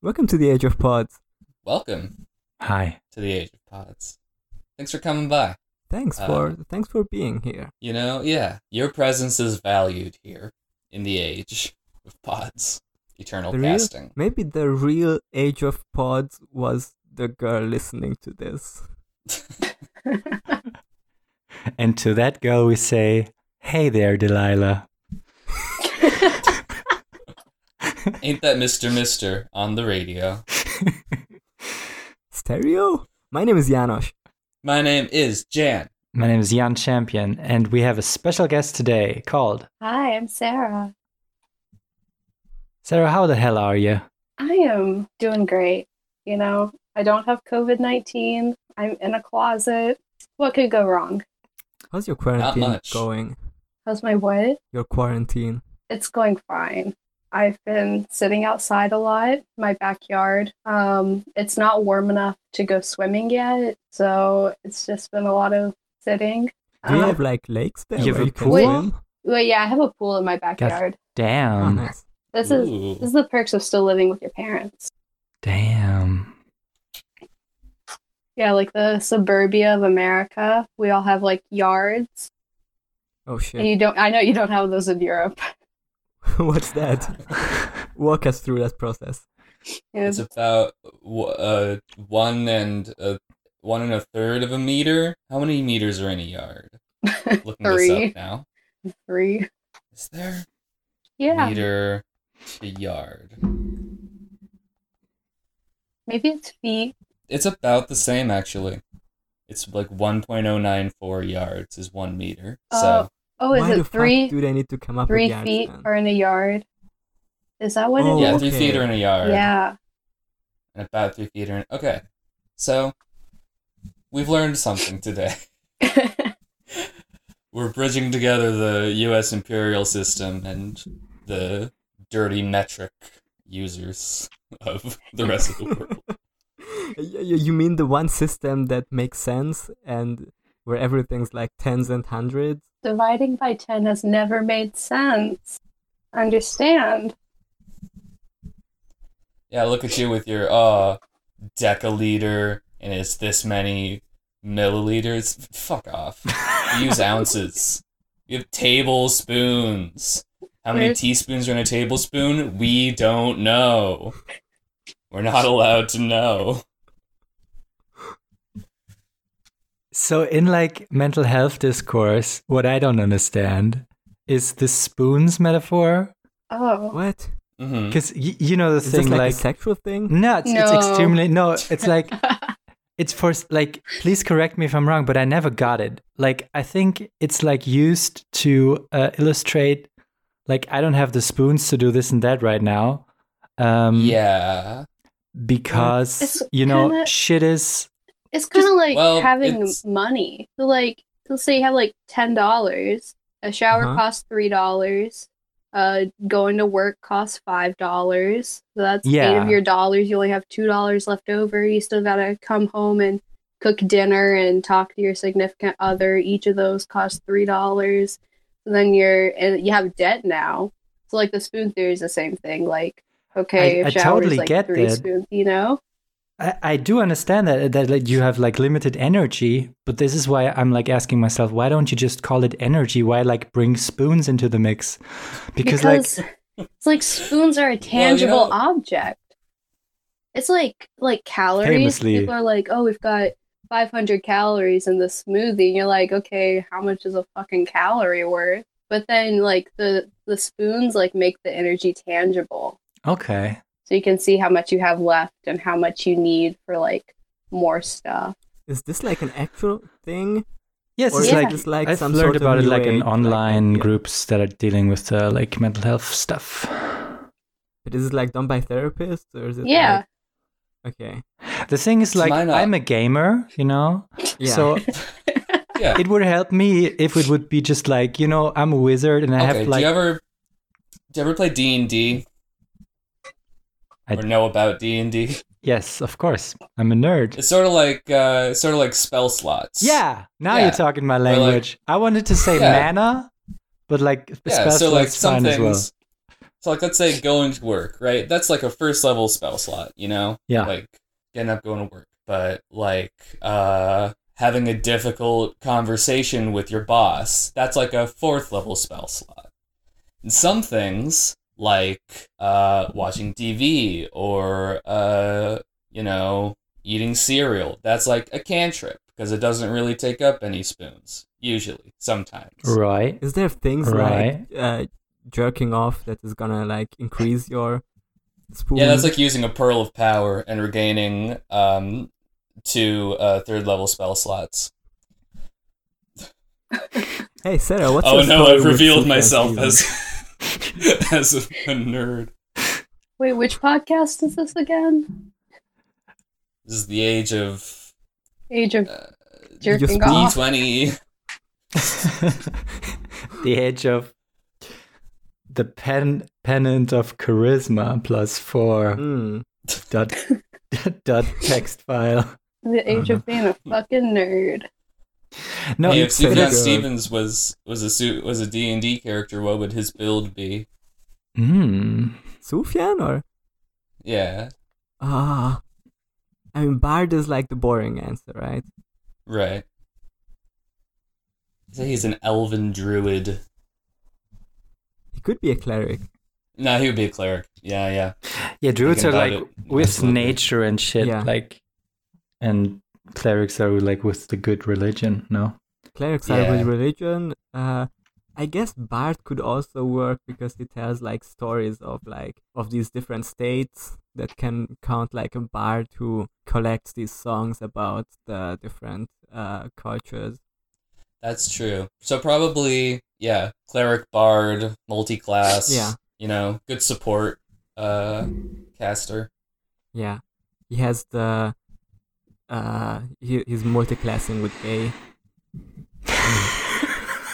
Welcome to the Age of Pods. Welcome Hi. to the Age of Pods. Thanks for coming by. Thanks Uh, for thanks for being here. You know, yeah, your presence is valued here in the Age of Pods. Eternal The real- casting. Maybe the real Age of Pods was the girl listening to this. And to that girl, we say, Hey there, Delilah. Ain't that Mr. Mister on the radio? Stereo? My name is Janosch. My name is Jan. My name is Jan Champion, and we have a special guest today called Hi, I'm Sarah. Sarah. How the hell are you? I am doing great. You know, I don't have COVID 19. I'm in a closet. What could go wrong? How's your quarantine much. going? How's my what? Your quarantine. It's going fine. I've been sitting outside a lot, my backyard. Um, it's not warm enough to go swimming yet, so it's just been a lot of sitting. Do you Uh, have like lakes there You have a pool? swim? well, yeah, I have a pool in my backyard. Oh, Damn. nice. This is Ooh. this is the perks of still living with your parents. Damn. Yeah, like the suburbia of America, we all have like yards. Oh And shit. you don't I know you don't have those in Europe. What's that? Walk us through that process. It's about uh, one and a one and a third of a meter. How many meters are in a yard? Looking this Three. up now. Three. Is there Yeah. meter to yard? Maybe it's feet. It's about the same actually. It's like 1.094 yards is one meter. So Oh, is Why the it three fuck do they need to come up three with yards feet then? are in a yard? Is that what Oh, it yeah, is? three feet okay. are in a yard. Yeah. And about three feet are in. Okay, so we've learned something today. We're bridging together the U.S. imperial system and the dirty metric users of the rest of the world. Y- y- you mean the one system that makes sense and where everything's like tens and hundreds? Dividing by ten has never made sense. Understand? Yeah, look at you with your uh deciliter and it's this many milliliters. Fuck off. Use ounces. You have tablespoons. How many Where's- teaspoons are in a tablespoon? We don't know. We're not allowed to know. So, in like mental health discourse, what I don't understand is the spoons metaphor. Oh. What? Because y- you know the Is this thing, like, like, a sexual thing? no, it's, it's extremely no. It's like it's for like please correct me if i'm wrong but i never got it like i think it's like used to uh, illustrate like i don't have the spoons to do this and that right now um Yeah. because It's you know kinda- shit is It's kind of like well, having it's- money. So, like, let's say you have like ten dollars. A shower Uh-huh. costs three dollars. Uh, going to work costs five dollars. So that's eight of your dollars. You only have two dollars left over. You still gotta come home and cook dinner and talk to your significant other. Each of those costs three dollars. And then you're and you have debt now. So like the spoon theory is the same thing. Like, okay, I- a I shower totally is like get three that. spoons. You know. I, I do understand that that like you have like limited energy but this is why i'm like asking myself why don't you just call it energy why like bring spoons into the mix because, like it's like spoons are a tangible know- object. It's like like calories. Famously. People are like, "Oh, we've got 500 calories in the smoothie." And you're like, "Okay, how much is a fucking calorie worth?" But then like the the spoons like make the energy tangible. okay So you can see how much you have left and how much you need for like more stuff. Is this like an actual thing? yes Or it's is Yeah. like it just like I've some learned sort of about it like in online idea? groups that are dealing with uh, like mental health stuff. But is it like done by therapists or is it Yeah. like okay. The thing is, like, I'm a gamer, you know, Yeah. so Yeah. it would help me if it would be just like, you know, I'm a wizard and I okay. have do you ever do you ever play D and D I- or know about D and D? yes, of course, I'm a nerd. It's sort of like uh, sort of like spell slots. Yeah, now Yeah. you're talking my like- language. I wanted to say Yeah. mana, but like Yeah. spell So like slots some fine as well. So like let's say going to work, right? That's like a first level spell slot, you know? Yeah. Like getting up going to work. But like uh having a difficult conversation with your boss, that's like a fourth level spell slot. And some things like uh watching TV or uh you know, eating cereal, that's like a cantrip because it doesn't really take up any spoons usually, sometimes. Right. Is there things Right. like uh, jerking off that is gonna like increase your spoon? Yeah, that's like using a pearl of power and regaining um two uh third level spell slots. Hey Sarah, what's oh your no, I've revealed myself as as a nerd. Wait, which podcast is this again? This is the age of Age of uh, jerking off. twenty. the age of the pen pennant of charisma plus four Hmm. dot dot text file. The age of being a fucking nerd. No, hey, if it's pretty Stevens was was a su- was a D and D character, what would his build be? Mm. Sufjan or Yeah, ah? I mean, Bard is like the boring answer, right? right. So he's an elven druid. He could be a cleric. No, he would be a cleric. Yeah, yeah. Yeah, druids Thinking are like it, with absolutely. nature and shit, Yeah. like, and clerics are like with the good religion. No, Clerics are with religion. Uh, I guess Bard could also work because he tells like stories of like of these different states that can count like a bard who collects these songs about the different uh, cultures. That's true. So probably, yeah, cleric, bard, multi-class. Yeah. You know, good support uh caster. Yeah, he has the uh he, he's multi-classing with gay.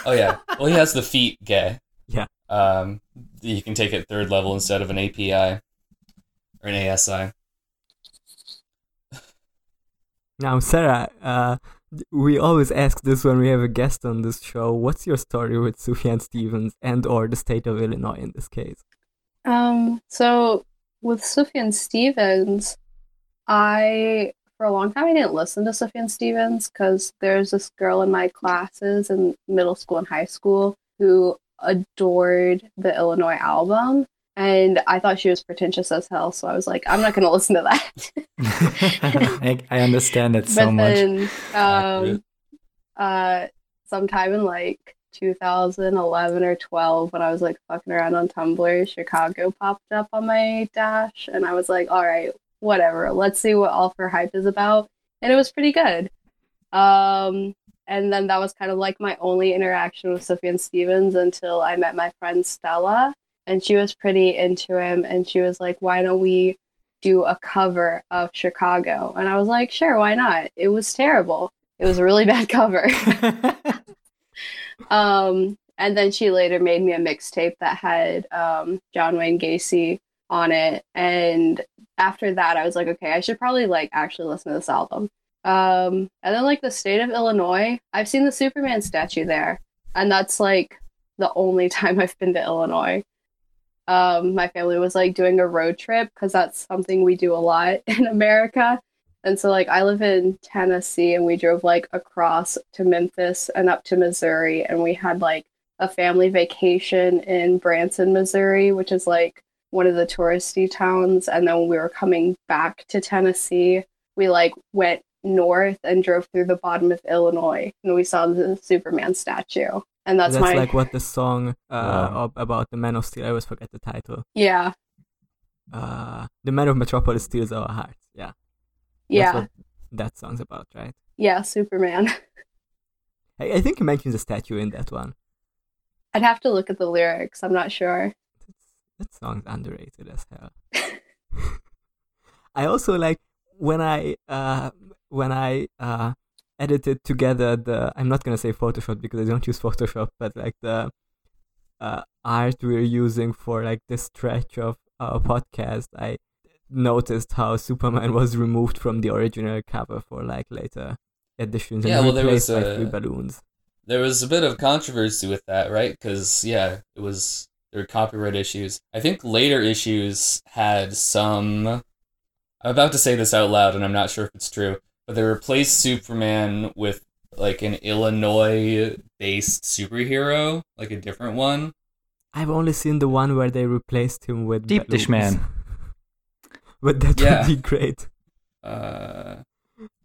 Oh yeah. Well, he has the feet gay. Yeah. Um, you can take it third level instead of an API or an ASI. Now, Sarah, uh, we always ask this when we have a guest on this show. What's your story with Sufjan Stevens and or the state of Illinois in this case? Um, so with Sufjan Stevens, I for a long time I didn't listen to Sufjan Stevens because there's this girl in my classes in middle school and high school who adored the Illinois album. And I thought she was pretentious as hell, so I was like, I'm not gonna listen to that. I, I understand it so but much. then um uh sometime in like 2011 or 12 when i was like fucking around on tumblr chicago popped up on my dash and i was like all right whatever let's see what all for hype is about and it was pretty good um and then that was kind of like my only interaction with Sufjan Stevens until I met my friend Stella and she was pretty into him and she was like why don't we do a cover of Chicago. And I was like, sure, why not? It was terrible. It was a really bad cover. um, and then she later made me a mixtape that had um, John Wayne Gacy on it. And after that, I was like, okay, I should probably like actually listen to this album. Um, and then like the state of Illinois, I've seen the Superman statue there, and that's like the only time I've been to Illinois um, my family was like doing a road trip because that's something we do a lot in America. And so, like, I live in Tennessee and we drove like across to Memphis and up to Missouri. And we had like a family vacation in Branson, Missouri, which is like one of the touristy towns. And then when we were coming back to Tennessee, we like went north and drove through the bottom of Illinois and we saw the Superman statue. And that's, That's my, like what the song uh, Wow. about the Man of Steel. I always forget the title. yeah, Uh, the Man of Metropolis steals our hearts. Yeah, that's yeah, what that song's about, right? yeah, Superman. I, I think you mentioned the statue in that one. I'd have to look at the lyrics. I'm not sure. That song's underrated as hell. I also like when I uh when I uh edited together the I'm not gonna say Photoshop because I don't use Photoshop, but like the uh art we're using for like this stretch of our podcast, I noticed how Superman was removed from the original cover for like later editions and Yeah, well, there was by a- three balloons. There was a bit of controversy with that, right? Because yeah, it was there were copyright issues. I think later issues had some. I'm about to say this out loud, and I'm not sure if it's true, but they replaced Superman with like an Illinois-based superhero, like a different one. I've only seen the one where they replaced him with Deep Dish. Man. but that Yeah. would be great. Uh,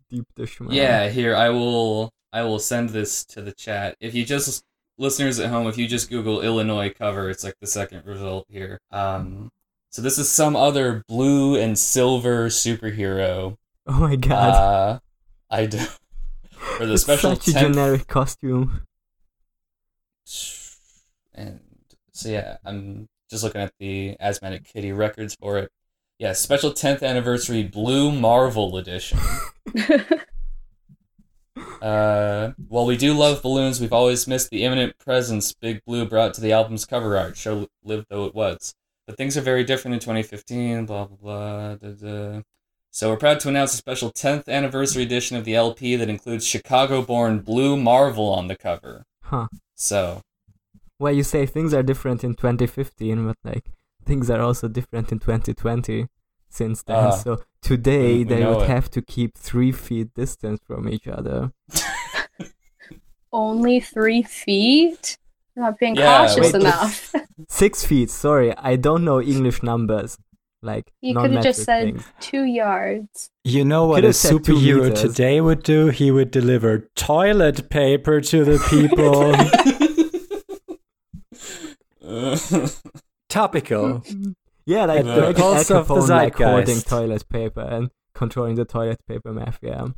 Deep Dish Man. Yeah, here I will I will send this to the chat. If you just listeners at home, if you just Google Illinois cover, it's like the second result here. Um so this is some other blue and silver superhero. Oh my god. Uh I do for the it's special such a 10th generic costume. and so yeah, I'm just looking at the Asthmatic Kitty records for it. Yeah, special 10th anniversary Blue Marvel edition. Uh, while we do love balloons, we've always missed the imminent presence Big Blue brought to the album's cover art, show live though it was. But things are very different in 2015, blah, blah, blah. Da, da. So we're proud to announce a special 10th anniversary edition of the LP that includes Chicago born Blue Marvel on the cover. Huh. So, Well, you say things are different in 2015, but like things are also different in 2020 since then. Ah, so today we- we they would it. have to keep three feet distance from each other. Only three feet? You're not being Yeah, cautious wait, enough. Six feet. Sorry, I don't know English numbers. Like You could have just said things. two yards. You know what Could've a superhero today would do? He would deliver toilet paper to the people. Topical. Yeah, like At the imagine pulse of the Capone, like hoarding zeitgeist. toilet paper and controlling the toilet paper mafia.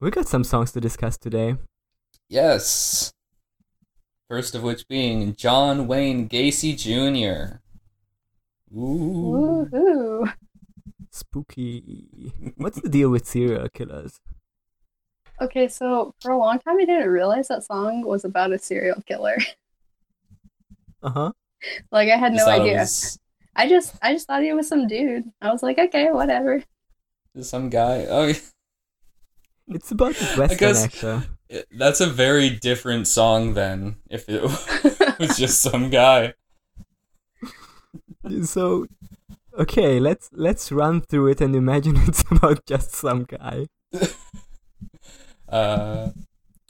we got some songs to discuss today. yes. First of which being John Wayne Gacy Jr. Ooh. Woohoo. Spooky. What's the deal with serial killers? Okay, so for a long time I didn't realize that song was about a serial killer. Uh huh. like I had Just no thought idea. was I just I just thought he was some dude. I was like, okay, whatever. some guy. Oh, It's about this Western guess- actor. it- that's a very different song than if it was just some guy. So, okay, let's let's run through it and imagine it's about just some guy. Uh,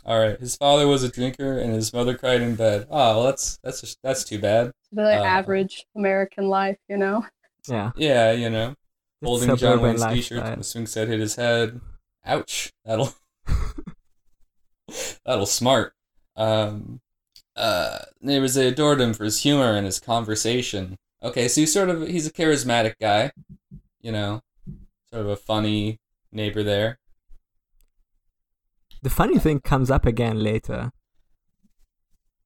all right. His father was a drinker, and his mother cried in bed. Oh, well, that's that's just, that's too bad. The Uh, average American life, you know. Yeah. Yeah, you know, it's holding John suburban Wayne's t-shirt the swing set hit his head. Ouch. That'll that'll smart. Um, uh, neighbors they adored him for his humor and his conversation. Okay, so he's sort of he's a charismatic guy, you know, sort of a funny neighbor there. The funny thing comes up again later.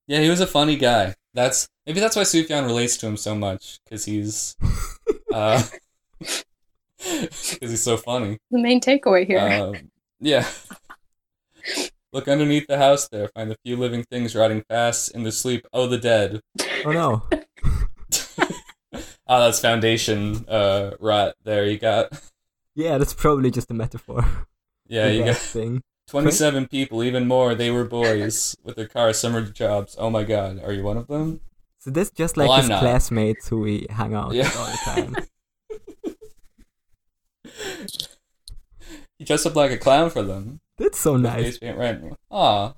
Yeah, he was a funny guy. That's maybe that's why Sufjan relates to him so much because he's, uh, because he's so funny. The main takeaway here. Um, yeah. Look underneath the house there. Find the few living things rotting fast in the sleep. Oh, the dead. Oh no. Ah, that's foundation uh, rot. There you got. Yeah, that's probably just a metaphor. Yeah, you death got thing. Twenty-seven people, even more. They were boys with their car summer jobs. Oh my God, are you one of them? So this just like Well, his not. classmates who we hang out Yeah. with all the time. He dressed up like a clown for them. That's so nice. Face paint. Aw.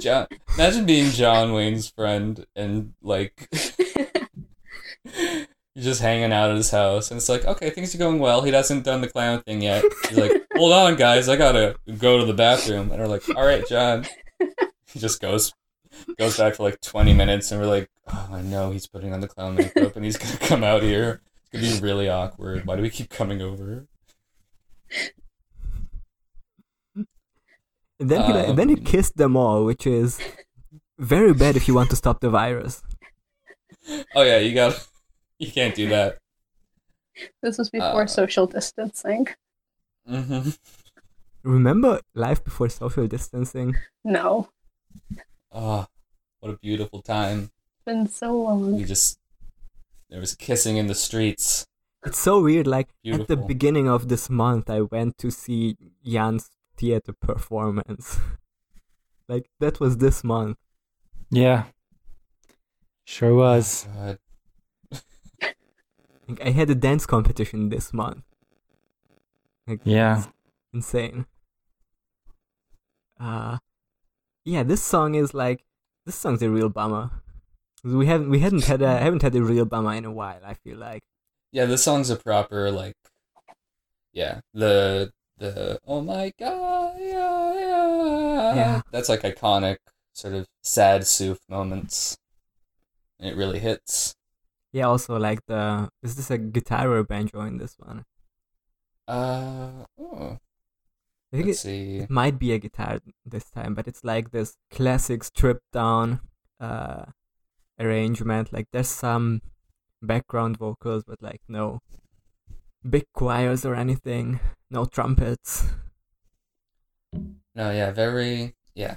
John. Imagine being John Wayne's friend and like you're just hanging out at his house and it's like, okay, things are going well. He hasn't done the clown thing yet. He's like, hold on, guys, I gotta go to the bathroom. And we're like, all right, John. He just goes goes back for like 20 minutes and we're like, oh, I know he's putting on the clown makeup and he's gonna come out here. It's gonna be really awkward. Why do we keep coming over? And then he Um, then he kissed them all, which is very bad if you want to stop the virus. Oh yeah, you got you can't do that. this was before uh, social distancing. hmm Remember life before social distancing? No. Oh, what a beautiful time. It's been so We long. just there was kissing in the streets. It's so weird. Like at the beginning of this month, I went to see Jan's theater performance. Like that was this month. Yeah. Sure was. God. Like, I had a dance competition this month. Like, Yeah. insane. Uh, yeah, this song is like this song's a real bummer. We haven't we hadn't had a haven't had a real bummer in a while. I feel like. Yeah, this song's a proper like. Yeah, the the oh my god, yeah, yeah. Yeah. That's like iconic sort of sad soof moments. And it really hits. Yeah, also like the is this a guitar or a banjo in this one? Uh oh, I think let's it, see. it might be a guitar this time, but it's like this classic stripped down uh arrangement. Like there's some background vocals, but like no big choirs or anything. No trumpets. No, yeah, very yeah,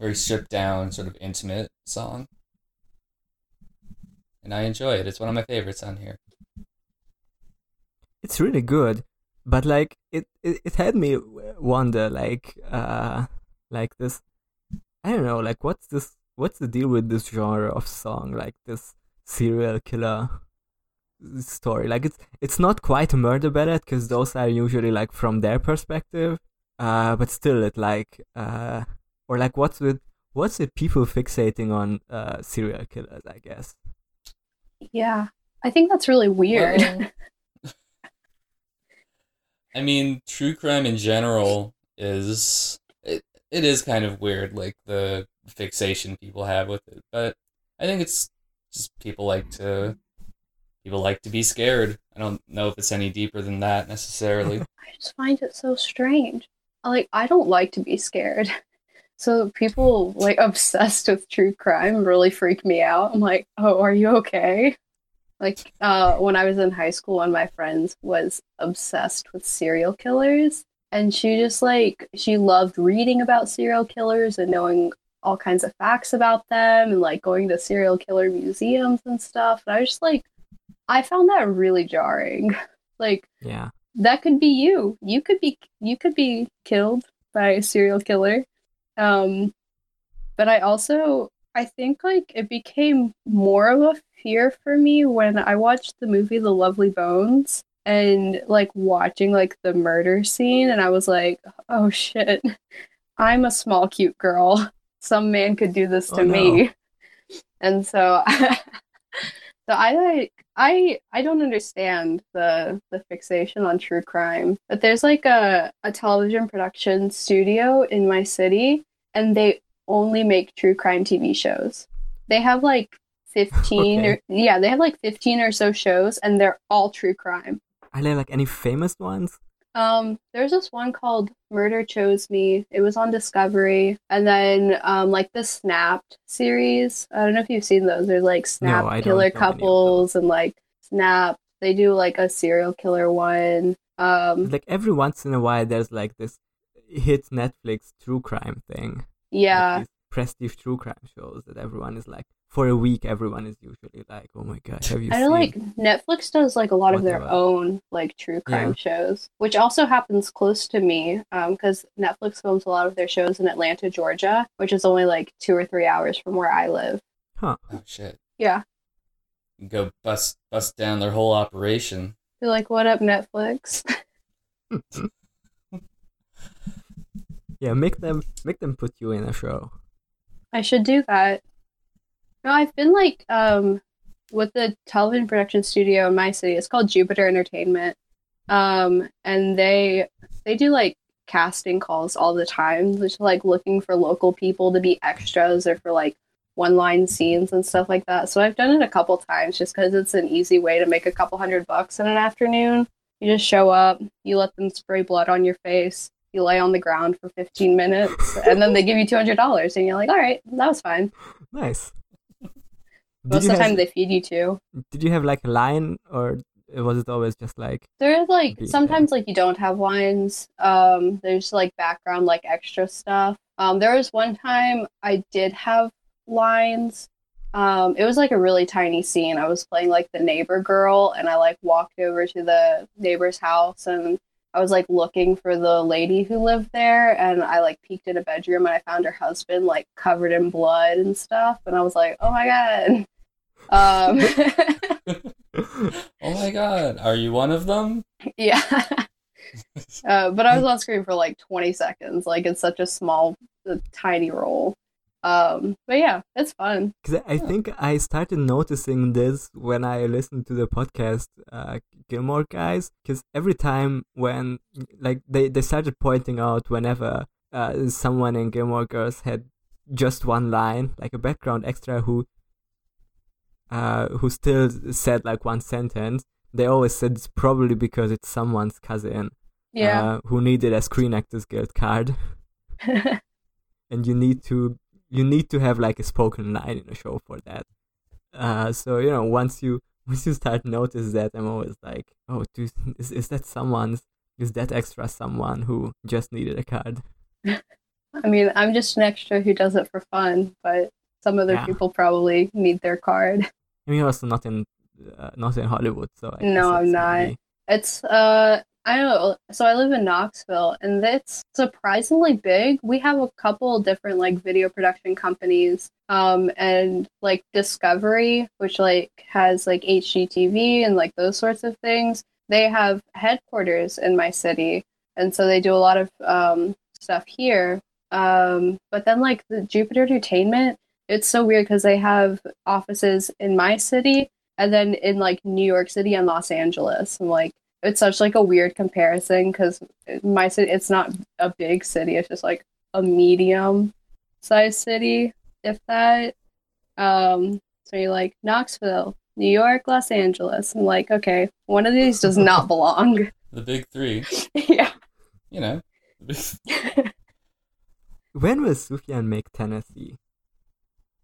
very stripped down, sort of intimate song. And I enjoy it. It's one of my favorites on here. It's really good, but like it it, it had me wonder like uh like this I don't know like what's this what's the deal with this genre of song like this serial killer story like it's it's not quite a murder ballad because those are usually like from their perspective uh but still it like uh or like what's with what's with people fixating on uh serial killers i guess Yeah. I think that's really weird. Well, I mean, true crime in general is it, it is kind of weird, like the fixation people have with it. But I think it's just people like to people like to be scared. I don't know if it's any deeper than that necessarily. I just find it so strange. Like, I don't like to be scared. So people like obsessed with true crime really freak me out. I'm like, oh, are you okay? Like, uh, when I was in high school, one of my friends was obsessed with serial killers, and she just like she loved reading about serial killers and knowing all kinds of facts about them, and like going to serial killer museums and stuff. And I was just like, I found that really jarring. Like, yeah that could be you. You could be you could be killed by a serial killer. Um but I also I think like it became more of a fear for me when I watched the movie The Lovely Bones and like watching like the murder scene and I was like, "Oh shit. I'm a small cute girl. Some man could do this to Oh, no. me." And so so I like I I don't understand the the fixation on true crime. But there's like a a television production studio in my city and they only make true crime TV shows. They have like 15 Okay. or yeah, they have like 15 or so shows and they're all true crime. are there like any famous ones Um, there's this one called Murder Chose Me. It was on Discovery. And then um like the Snapped series. I don't know if you've seen those. There's like Snap don't killer know any of couples and like Snap. They do like a serial killer one. Um like every once in a while there's like this hit netflix true crime thing like yeah. these prestige true crime shows that everyone is like for a week everyone is usually like oh my god have you I seen know like Netflix does like a lot of their Whatever. own like true crime shows, which also happens close to me um, because Netflix films a lot of their shows in Atlanta, Georgia, which is only like two or three hours from where I live. Huh. Oh shit. Yeah. Go bust bust down their whole operation. You're like, what up, Netflix? yeah make them make them put you in a show I should do that. No, I've been like um with the television production studio in my city. It's called Jupiter Entertainment. Um and they they do like casting calls all the time, just like looking for local people to be extras or for like one line scenes and stuff like that. So I've done it a couple times just because it's an easy way to make a couple hundred bucks in an afternoon. You just show up, you let them spray blood on your face, you lay on the ground for 15 minutes, and then they give you $200, and you're like, all right, that was fine. nice Most of the time, they feed you too. did you have like a line or was it always just like There's like sometimes like you don't have lines. Um, there's like background like extra stuff. Um, there was one time I did have lines. Um, it was like a really tiny scene. I was playing like the neighbor girl, and I like walked over to the neighbor's house, and I was like looking for the lady who lived there, and I like peeked in a bedroom and I found her husband like covered in blood and stuff, and I was like, oh my god. Um, oh my god, are you one of them? yeah. Uh, but I was on screen for like 20 seconds. Like it's such a small, uh, tiny role. Um, but yeah, it's fun. Because I think I started noticing this when I listened to the podcast uh, Gilmore Guys. Because every time when, like, they, they started pointing out whenever uh, someone in Gilmore Girls had just one line, like a background extra who uh, who still said like one sentence, they always said it's probably because it's someone's cousin Yeah. uh, who needed a Screen Actors Guild card, and you need to you need to have like a spoken line in a show for that. Uh, so you know once you once you start notice that, I'm always like, oh, dude, is is that someone's? Is that extra someone who just needed a card? I mean, I'm just an extra who does it for fun, but some other Yeah. people probably need their card. I mean, also not in uh, not in Hollywood, so I No, I'm not. It's uh I know. So I live in Knoxville and it's surprisingly big. We have a couple different like video production companies um and like Discovery, which like has like HGTV and like those sorts of things. They have headquarters in my city and so they do a lot of um stuff here. Um but then like the Jupiter Entertainment, it's so weird because they have offices in my city and then in like New York City and Los Angeles. I'm like, it's such like a weird comparison because my city, it's not a big city. It's just like a medium sized city, if that. Um, so you're like Knoxville, New York, Los Angeles. I'm like, okay, one of these does not belong. The big three, yeah. you know. When will Sufjan make Tennessee?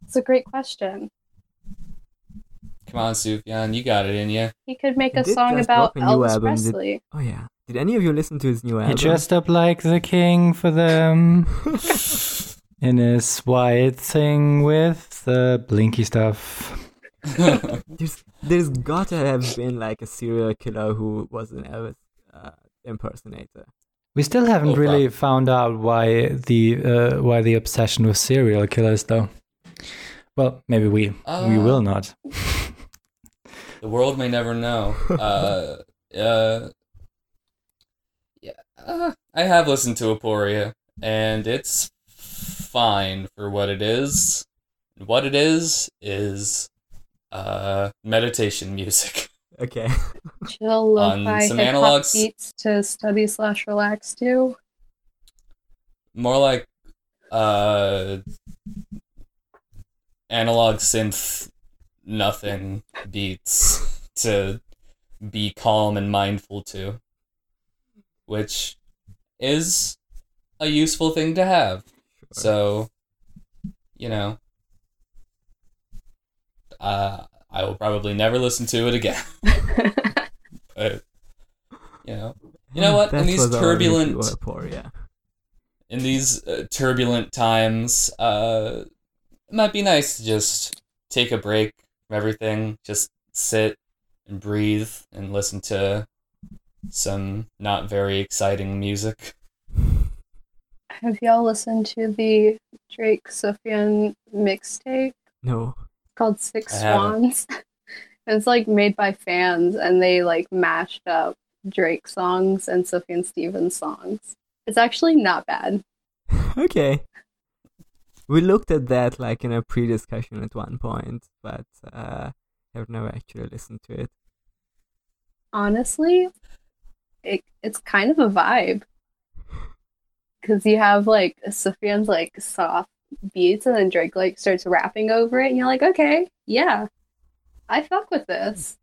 It's a great question. Come on, Sufjan, you got it in you. He could make a song about drop a Elvis album, did- Presley. Oh yeah. Did any of you listen to his new album? He dressed up like the king for them in his white thing with the blinky stuff. there's there's gotta have been like a serial killer who was an Elvis uh, impersonator. We still haven't Oh, really found out why the uh, why the obsession with serial killers, though. Well, maybe we we Uh, will not. the world may never know. Uh, uh, yeah, uh, I have listened to Aporia, and it's fine for what it is. What it is is uh meditation music. Okay. Chill lo-fi some hip hop analogs. beats to study slash relax to. More like uh analog synth nothing beats to be calm and mindful to. Which is a useful thing to have. So, you know, uh, I will probably never listen to it again. but you know, you know what? In these was our review turbulent, in these uh, turbulent times, uh, it might be nice to just take a break everything, just sit and breathe and listen to some not very exciting music. Have y'all listened to the Drake Sufjan mixtape No. called Six I haven't. Swans? it's like made by fans and they like mashed up Drake songs and Sufjan Stevens songs. It's actually not bad. okay. We looked at that like in a pre-discussion at one point, but uh, have never actually listened to it. Honestly, it it's kind of a vibe. Cause you have like Sufjan's like soft beats and then Drake like starts rapping over it and you're like, okay, yeah. I fuck with this.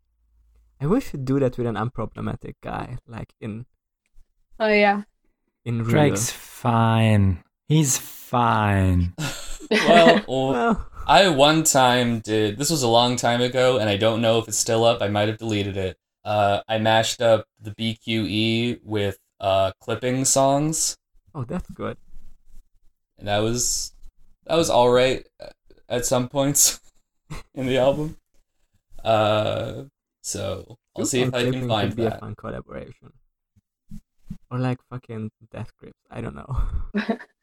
I wish you'd do that with an unproblematic guy, like in Oh yeah. in real. Drake's fine. He's fine. well, well, Well, I one time did. This was a long time ago, and I don't know if it's still up. I might have deleted it. Uh, I mashed up the BQE with uh clipping songs, oh, that's good. and that was that was all right at some points in the album. Uh, so I'll see if I can Clipping find could be a fun collaboration. or like fucking Death Grips. I don't know.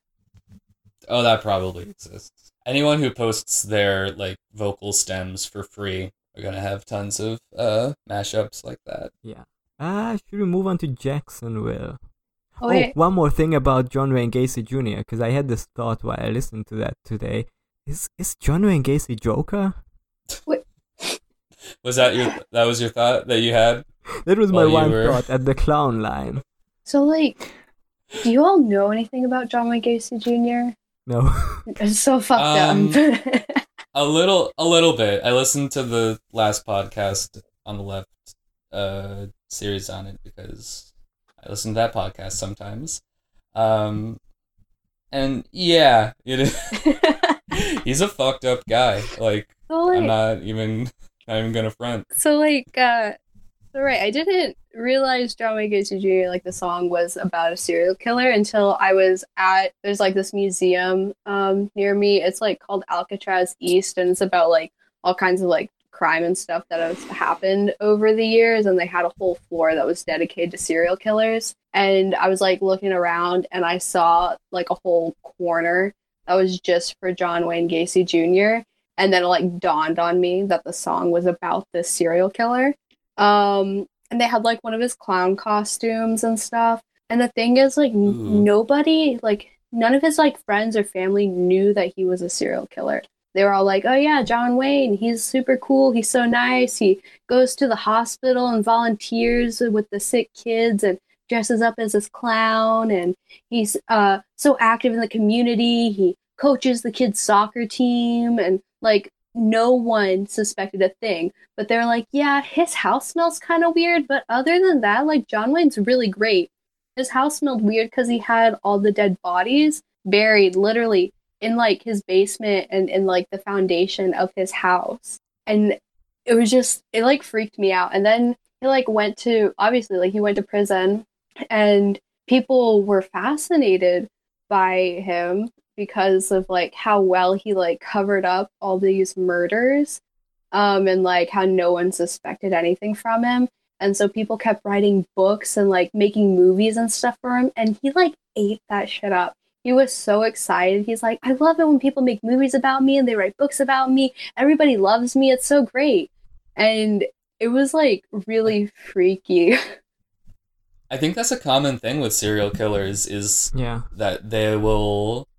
Oh, that probably exists. Anyone who posts their like vocal stems for free are gonna have tons of uh mashups like that. Yeah. Ah, should we move on to Jacksonville? Oh, wait. one more thing about John Wayne Gacy Jr. Because I had this thought while I listened to that today. Is is John Wayne Gacy Joker? Was that your that was your thought that you had? That was my you one were- thought at the clown line. So, like, do you all know anything about John Wayne Gacy Jr.? No. It's so fucked Um, up. A little a little bit. I listened to the last podcast on the left uh series on it because I listen to that podcast sometimes. Um and yeah, it is he's a fucked up guy. Like so, I'm not even not even gonna front. so like, uh, so right, I didn't realize John Wayne Gacy Jr. like the song was about a serial killer until I was at there's like this museum um near me. It's like called Alcatraz East, and it's about like all kinds of like crime and stuff that has happened over the years and they had a whole floor that was dedicated to serial killers and i was like looking around and i saw like a whole corner that was just for john wayne gacy jr and then it like dawned on me that the song was about this serial killer um and they had like one of his clown costumes and stuff and the thing is like n- nobody like none of his like friends or family knew that he was a serial killer they were all like, "Oh yeah, John Wayne, he's super cool. He's so nice. He goes to the hospital and volunteers with the sick kids and dresses up as this clown and he's uh so active in the community. He coaches the kids soccer team and like no one suspected a thing. But they're like, "Yeah, his house smells kind of weird, but other than that, like John Wayne's really great." His house smelled weird cuz he had all the dead bodies buried literally in like his basement and in like the foundation of his house and it was just it like freaked me out and then he like went to obviously like he went to prison and people were fascinated by him because of like how well he like covered up all these murders um and like how no one suspected anything from him and so people kept writing books and like making movies and stuff for him and he like ate that shit up he was so excited. He's like, I love it when people make movies about me and they write books about me. Everybody loves me. It's so great. And it was like really freaky. I think that's a common thing with serial killers is Yeah. that they will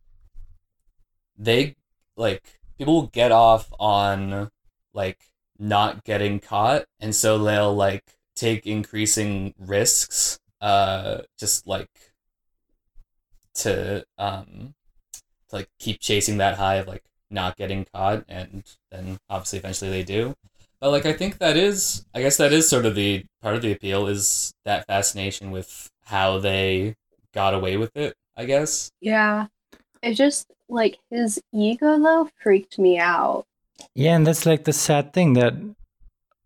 they like people will get off on like not getting caught and so they'll like take increasing risks uh just like to um to like keep chasing that high of like not getting caught and then obviously eventually they do but like i think that is i guess that is sort of the part of the appeal is that fascination with how they got away with it i guess yeah. It just like his ego though freaked me out. Yeah, and that's like the sad thing that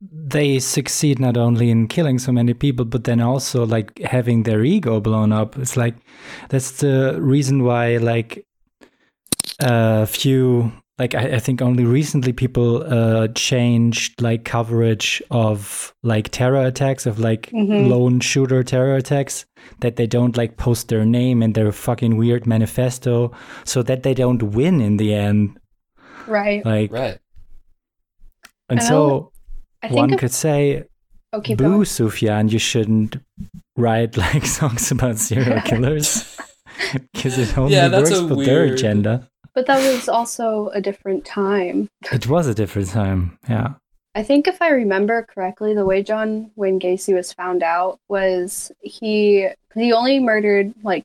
they succeed not only in killing so many people, but then also like having their ego blown up. It's like that's the reason why like a few like I, I think only recently people uh changed like coverage of like terror attacks of like Mhm. lone shooter terror attacks that they don't like post their name and their fucking weird manifesto so that they don't win in the end Right. like right and I so I one think if, could say, okay, "Boo, Sufjan, you shouldn't write like songs about serial killers because it only Yeah, works a for their agenda." But that was also a different time. It was a different time, yeah. I think if I remember correctly, the way John Wayne Gacy was found out was he he only murdered like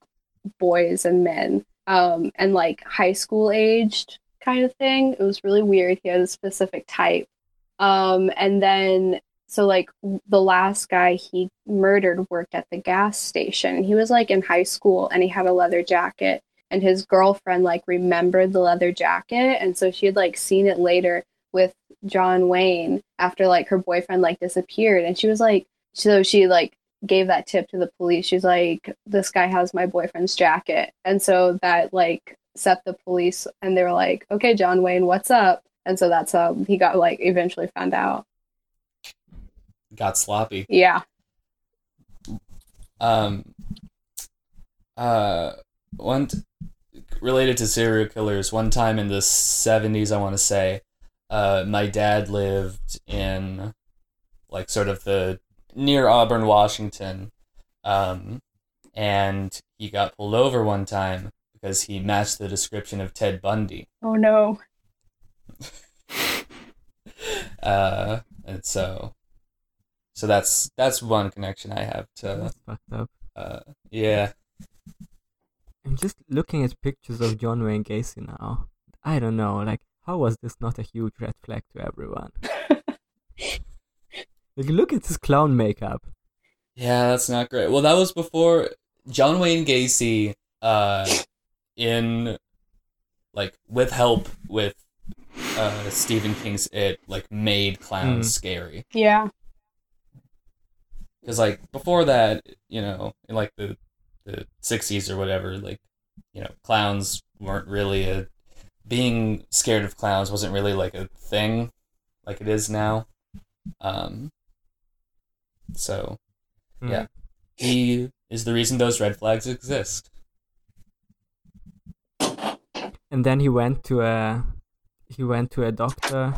boys and men, um, and like high school aged kind of thing. It was really weird. He had a specific type, um, and then so like the last guy he murdered worked at the gas station. He was like in high school and he had a leather jacket. And his girlfriend like remembered the leather jacket, and so she had like seen it later with John Wayne after like her boyfriend like disappeared. And she was like so she like gave that tip to the police. She's like this guy has my boyfriend's jacket. And so that like set the police and they were like okay John Wayne what's up? And so that's how he got like eventually found out. Got sloppy. Yeah. Um uh, one t- related to serial killers. One time in the seventies, I want to say, uh, my dad lived in, like, sort of the near Auburn, Washington, um, and he got pulled over one time because he matched the description of Ted Bundy. Oh no. Uh, and so, so that's that's one connection I have to. That's fucked up. Uh, yeah. I'm just looking at pictures of John Wayne Gacy now. I don't know, like, how was this not a huge red flag to everyone? like, look at his clown makeup. Yeah, that's not great. Well, that was before John Wayne Gacy, uh, in like with help with uh Stephen King's It, like made clowns Mm. scary. Yeah. Because like before that, you know, in like the the sixties or whatever, like you know, clowns weren't really a being scared of clowns wasn't really like a thing like it is now. Um. So Mm. Yeah. he is the reason those red flags exist. And then he went to a he went to a doctor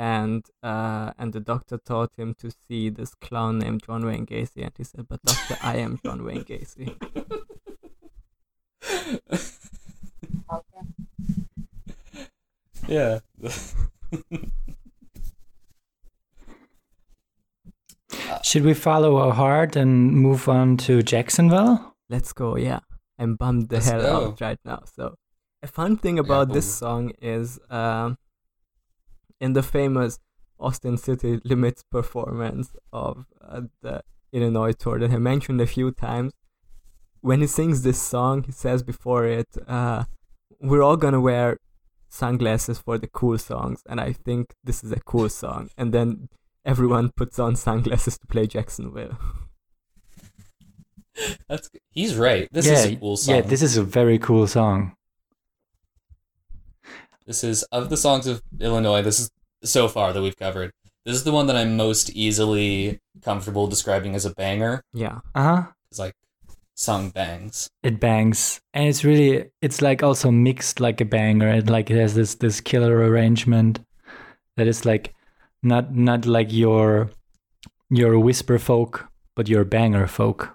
and uh and the doctor taught him to see this clown named John Wayne Gacy and he said, But doctor I am John Wayne Gacy. yeah. Should we follow our heart and move on to Jacksonville? Let's go, yeah. I'm bummed the Let's hell go. out right now. So a fun thing about this song is um in the famous Austin City Limits performance of uh, the Illinois tour that I mentioned a few times. When he sings this song, he says before it, uh, "We're all gonna wear sunglasses for the cool songs," and I think this is a cool song. And then everyone puts on sunglasses to play Jacksonville. That's g- he's right. This yeah, is a cool song. yeah, this is a very cool song. This is of the songs of Illinois. This is so far that we've covered. This is the one that I'm most easily comfortable describing as a banger. yeah. Uh huh. It's like song bangs. It bangs, and it's really, it's like also mixed like a banger. It like it has this this killer arrangement that is like not not like your your whisper folk, but your banger folk.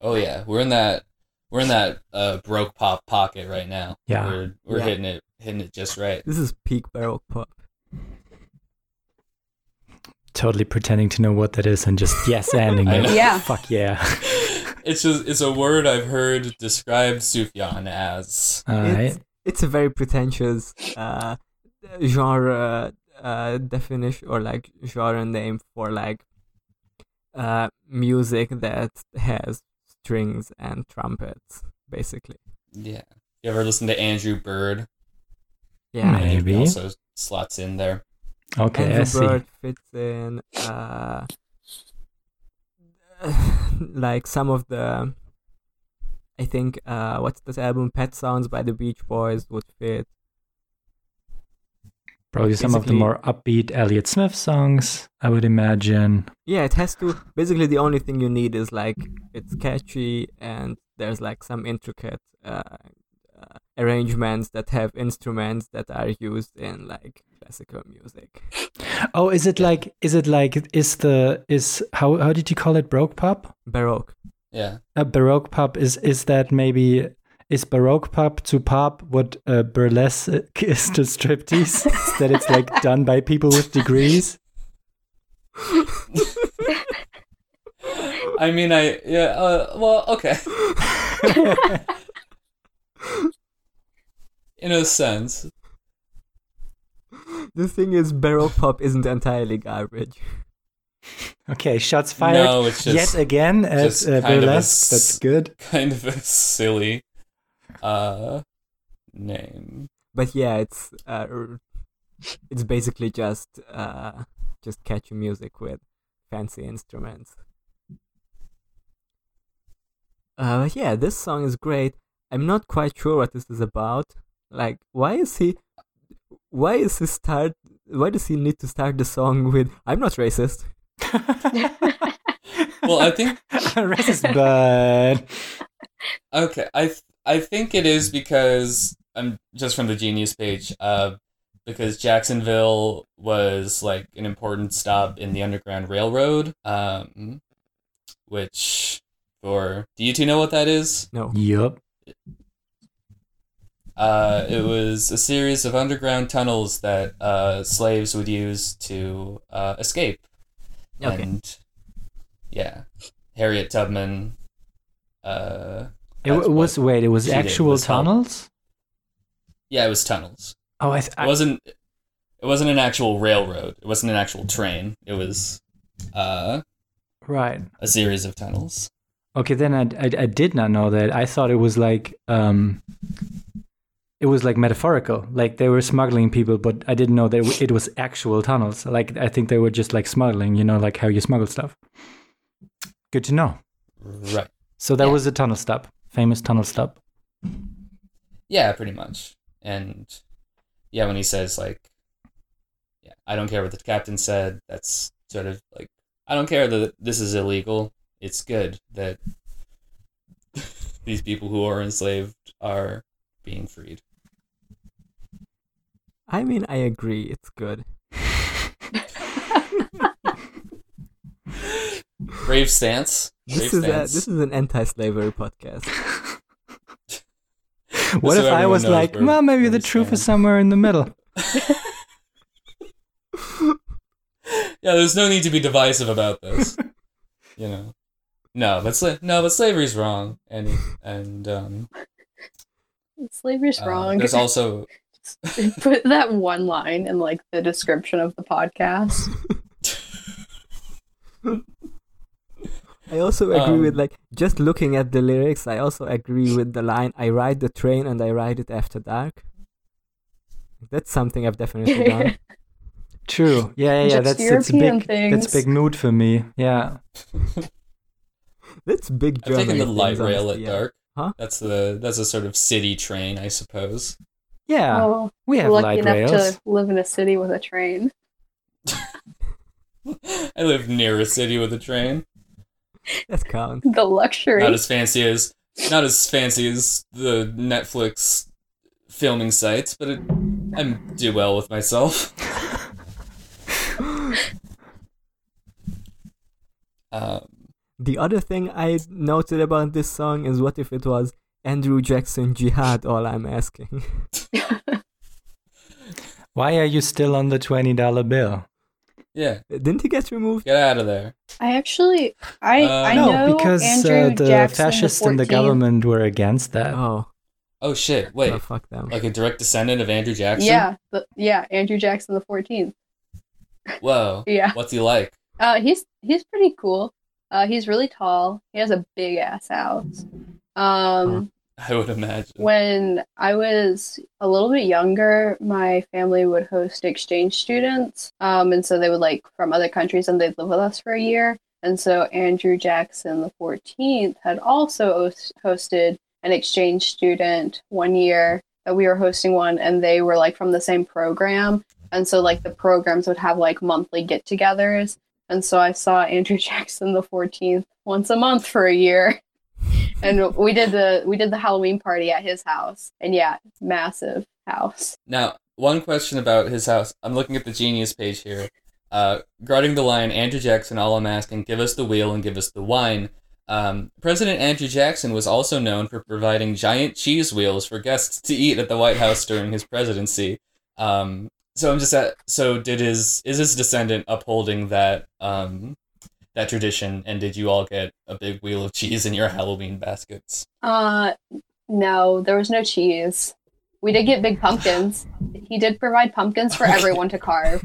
Oh yeah, we're in that we're in that uh, baroque pop pocket right now. Yeah. we're we're Yeah. hitting it hitting it just right. This is peak baroque pop. Totally pretending to know what that is and just yes ending it. Yeah. Fuck yeah. it's just it's a word I've heard described Sufjan as. All right. it's, it's a very pretentious uh, genre uh, definition or like genre name for like uh, music that has strings and trumpets, basically. Yeah. You ever listen to Andrew Bird? Yeah. Maybe. He also slots in there. Okay, I see. Bird fits in uh, like some of the. I think uh, what's this album? Pet Sounds by the Beach Boys would fit. Probably some of the more upbeat Elliott Smith songs, I would imagine. Yeah, it has to. Basically, the only thing you need is like it's catchy and there's like some intricate uh, uh, arrangements that have instruments that are used in like classical music. Oh, is it like is it like is the is how how did you call it Baroque pop? Baroque. Yeah. A Baroque pop is is that maybe is Baroque pop to pop what uh, burlesque is to striptease? that it's like done by people with degrees. I mean, I yeah. Uh, well, okay. In a sense, The thing is, Baroque pop isn't entirely garbage. Okay, shots fired no, it's just yet again at just uh, kind of a burlesque. That's good. kind of a silly uh name. But yeah, it's uh, it's basically just uh, just catchy music with fancy instruments. Uh, yeah, this song is great. I'm not quite sure what this is about. Like, why is he? Why is he start? Why does he need to start the song with "I'm not racist"? Well, I think racist, but Okay, I th- I think it is because I'm just from the Genius page. Uh, because Jacksonville was like an important stop in the Underground Railroad. Um, which for do you two know what that is? No. yup. Uh, it was a series of underground tunnels that uh, slaves would use to uh, escape. Okay. And yeah, Harriet Tubman. Uh, It w- was wait. It was actual was tunnels. Yeah, it was tunnels. Oh, I, th- It wasn't. It wasn't an actual railroad. It wasn't an actual train. It was uh, right. a series of tunnels. Okay, then I, I I did not know that. I thought it was like um, it was like metaphorical, like they were smuggling people, but I didn't know that it was actual tunnels. Like I think they were just like smuggling, you know, like how you smuggle stuff. Good to know. Right. So that Yeah. was a tunnel stop, famous tunnel stop. Yeah, pretty much. And yeah, when he says like, yeah, I don't care what the captain said. That's sort of like, I don't care that this is illegal. It's good that these people who are enslaved are being freed. I mean, I agree. It's good. Brave stance. Brave This is a, this is an anti-slavery podcast. What if I was knows like, well, maybe the we truth is somewhere in the middle. Yeah, there's no need to be divisive about this. you know, no, but sla- no, but slavery's wrong, and and um, Slavery's uh, wrong. there's also Put that one line in like the description of the podcast. I also agree Um, with like just looking at the lyrics. I also agree with the line, "I ride the train and I ride it after dark." That's something I've definitely done. True. Yeah, yeah, yeah. That's that's a European big that's big mood for me. Yeah. That's big I've taken the light things, rail at yeah. dark. Huh? That's the that's a sort of city train, I suppose. Yeah. oh, we have lucky light enough rails. to live in a city with a train. I live near a city with a train. That counts. The luxury. Not as fancy as not as fancy as the Netflix filming sites, but it, I do well with myself. um, The other thing I noted about this song is what if it was Andrew Jackson Jihad? All I'm asking. Why are you still on the twenty dollar bill? Yeah, Didn't he get removed? get out of there. I actually, I, Uh, I no, know because Andrew uh, the Jackson fascists the and the government were against that. Oh, Oh shit! Wait, oh, fuck them. like a direct descendant of Andrew Jackson? Yeah, the, yeah, Andrew Jackson the fourteenth. Whoa. Yeah, What's he like? uh, he's he's pretty cool. Uh, he's really tall. He has a big ass house. Um, I would imagine. when I was a little bit younger, my family would host exchange students. Um, and so they would like from other countries and they'd live with us for a year. And so Andrew Jackson the 14th had also hosted an exchange student one year that we were hosting one and they were like from the same program. And so like the programs would have like monthly get-togethers. And so I saw Andrew Jackson the 14th once a month for a year and we did the we did the Halloween party at his house, and yeah, massive house. Now, one question about his house. I'm looking at the Genius page here. Uh, regarding the line, Andrew Jackson, all I'm asking, give us the wheel and give us the wine. Um, President Andrew Jackson was also known for providing giant cheese wheels for guests to eat at the White House during his presidency. Um, so I'm just at, so did his is his descendant upholding that um, that tradition, and did you all get a big wheel of cheese in your Halloween baskets? Uh, no, there was no cheese. We did get big pumpkins. He did provide pumpkins for Okay. everyone to carve.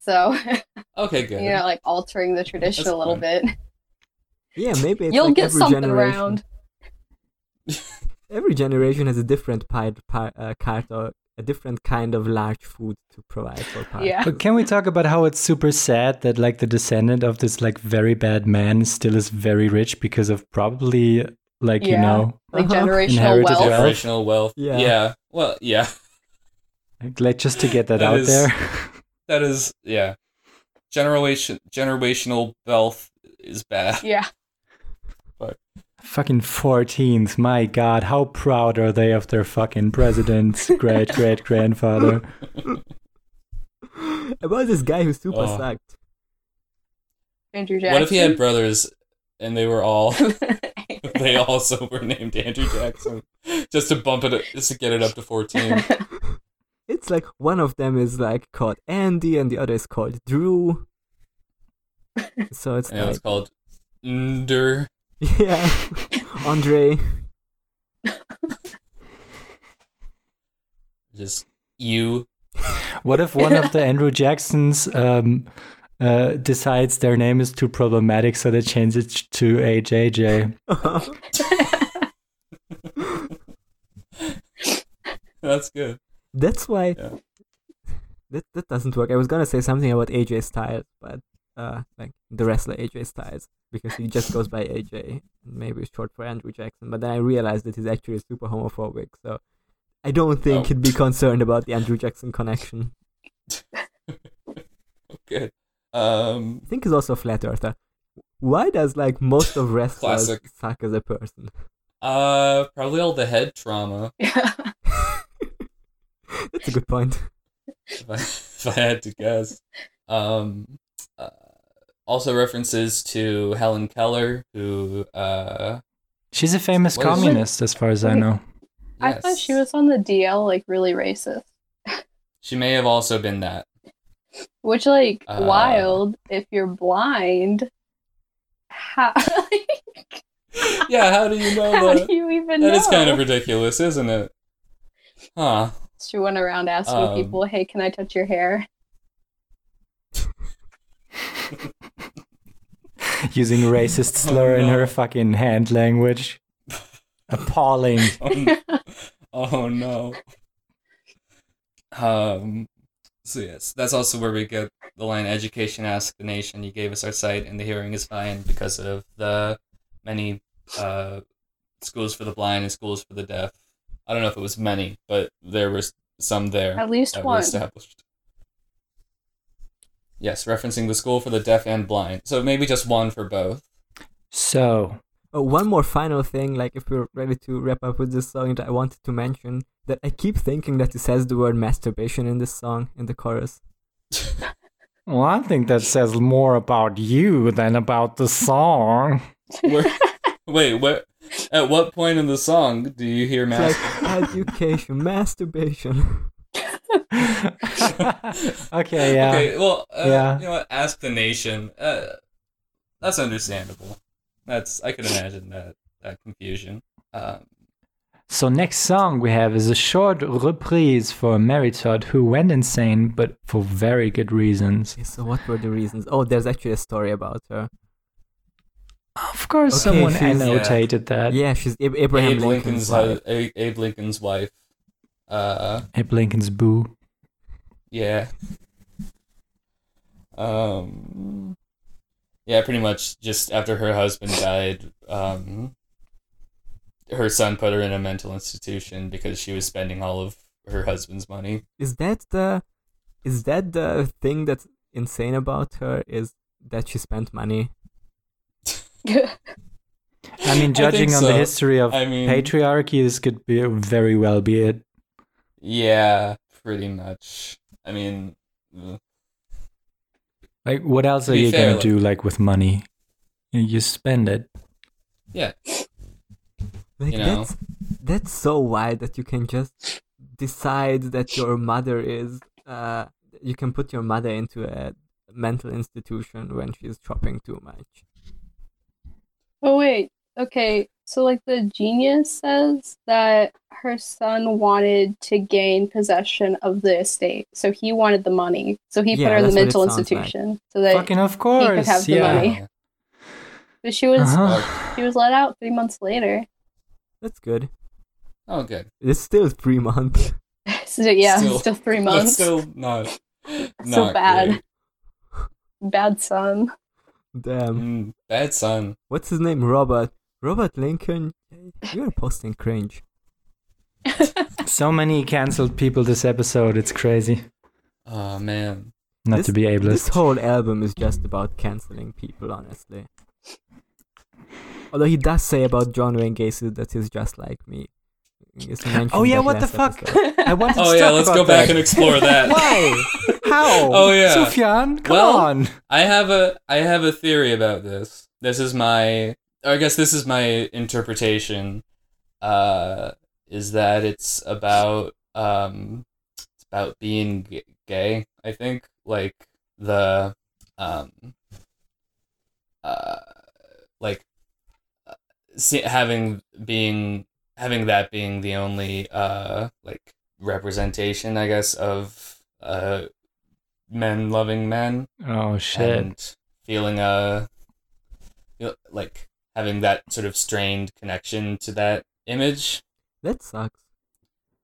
So Okay, good. you know, like altering the tradition That's a little fine. bit. Yeah, maybe it's You'll like get every something generation. around. Every generation has a different pie, pie, uh, cart or a different kind of large food to provide for party. Yeah. But can we talk about how it's super sad that like the descendant of this like very bad man still is very rich because of probably like you know Like Uh-huh. generational wealth. wealth. Generational wealth. Yeah. Yeah. Well, yeah. like, like just to get that, That out is- there. That is, yeah. Generation generational wealth is bad. Yeah. Fucking 14th. My god, how proud are they of their fucking president's great great grandfather? About this guy who super Oh. sucked. Andrew Jackson. What if he had brothers and they were all they also were named Andrew Jackson just to bump it just to get it up to 14. It's like one of them is like called Andy and the other is called Drew. So it's And it like was called Nder. Yeah, Andre. Just you. What if one of the Andrew Jacksons um, uh, decides their name is too problematic, so they change it to AJJ? That's good. That's why Yeah. that that doesn't work. I was gonna say something about AJ Styles, but uh, like the wrestler AJ Styles, because he just goes by AJ, maybe it's short for Andrew Jackson. But then I realized that he's actually super homophobic, so I don't think Oh. he'd be concerned about the Andrew Jackson connection. okay. Um I think he's also a flat earther. Why does like most of wrestlers Classic. suck as a person? uh probably all the head trauma Yeah. That's a good point. if I, if I had to guess. Um uh, also references to Helen Keller who uh She's a famous communist, as far as I know. I thought she was on the DL, like really racist. She may have also been that. Which, like, Uh. wild if you're blind. How, like, Yeah, how do you know how that? do you even That know? is kind of ridiculous, isn't it? Huh. She went around asking Um, people, "Hey, can I touch your hair?" Using racist Oh, slur in her fucking hand language. Appalling. Oh, oh no. Um. So yes, that's also where we get the line "Education ask the nation." You gave us our sight, and the hearing is fine because of the many uh, schools for the blind and schools for the deaf. I don't know if it was many, but there was some there At least one. established. Yes, referencing the school for the deaf and blind. So maybe just one for both. So, Oh, one more final thing, like if we're ready to wrap up with this song, that I wanted to mention that I keep thinking that it says the word masturbation in this song in the chorus. well, I think that says more about you than about the song. Where, wait, what? At what point in the song do you hear masturbation? like education, masturbation. okay, yeah. Okay, well, uh, Yeah. you know what? Ask the nation. Uh, that's understandable. That's I can imagine that that confusion. Um, So next song we have is a short reprise for Mary Todd, who went insane, but for very good reasons. Okay, so what were the reasons? Oh, there's actually a story about her. Of course, Okay, someone she's- annotated that. Yeah, she's Ab- Abraham Abe Lincoln's Lincoln's wife. Abe Lincoln's wife. Uh, Abe Lincoln's boo. yeah. Um. Yeah, pretty much. Just after her husband died, um, her son put her in a mental institution because she was spending all of her husband's money. Is that the is that the thing that's insane about her? Is that she spent money? I mean, judging think on the history of I mean, patriarchy, this could be very well be it. Yeah, pretty much. I mean, uh, Like, what else To are you fair, gonna like- do? Like with money, you you spend it. yeah. Like You know? that's that's so wild that you can just decide that your mother is uh you can put your mother into a mental institution when she's shopping too much. Oh wait. Okay. So like the genius says that her son wanted to gain possession of the estate. So he wanted the money. So he Yeah, put her in the that's what it mental sounds like. institution. So that Fucking of course, have the yeah. money. but she was Uh-huh. she was let out three months later. That's good. Oh, good. It's still three months. so yeah, Still- still, three But months. still not. So not bad. great. Bad son. Damn. Mm, bad son. What's his name? Robert. Robert Lincoln. You're posting cringe. So many cancelled people this episode. It's crazy. Oh man. Not This- to be ableist. This whole album is just about canceling people, honestly. Although he does say about John Wayne Gacy that he's just like me. Oh, yeah, what the fuck? I wanted oh, to Oh yeah, talk let's about go back that. and explore that. Why? How? Oh, yeah. Sufjan, come Well- on. I have a I have a theory about this. This is my or I guess this is my interpretation. Uh, is that it's about um, it's about being g- gay. I think like the um, uh, like uh, see, having being having that being the only uh like representation, I guess, of uh men loving men Oh shit. and feeling a like having that sort of strained connection to that image That sucks.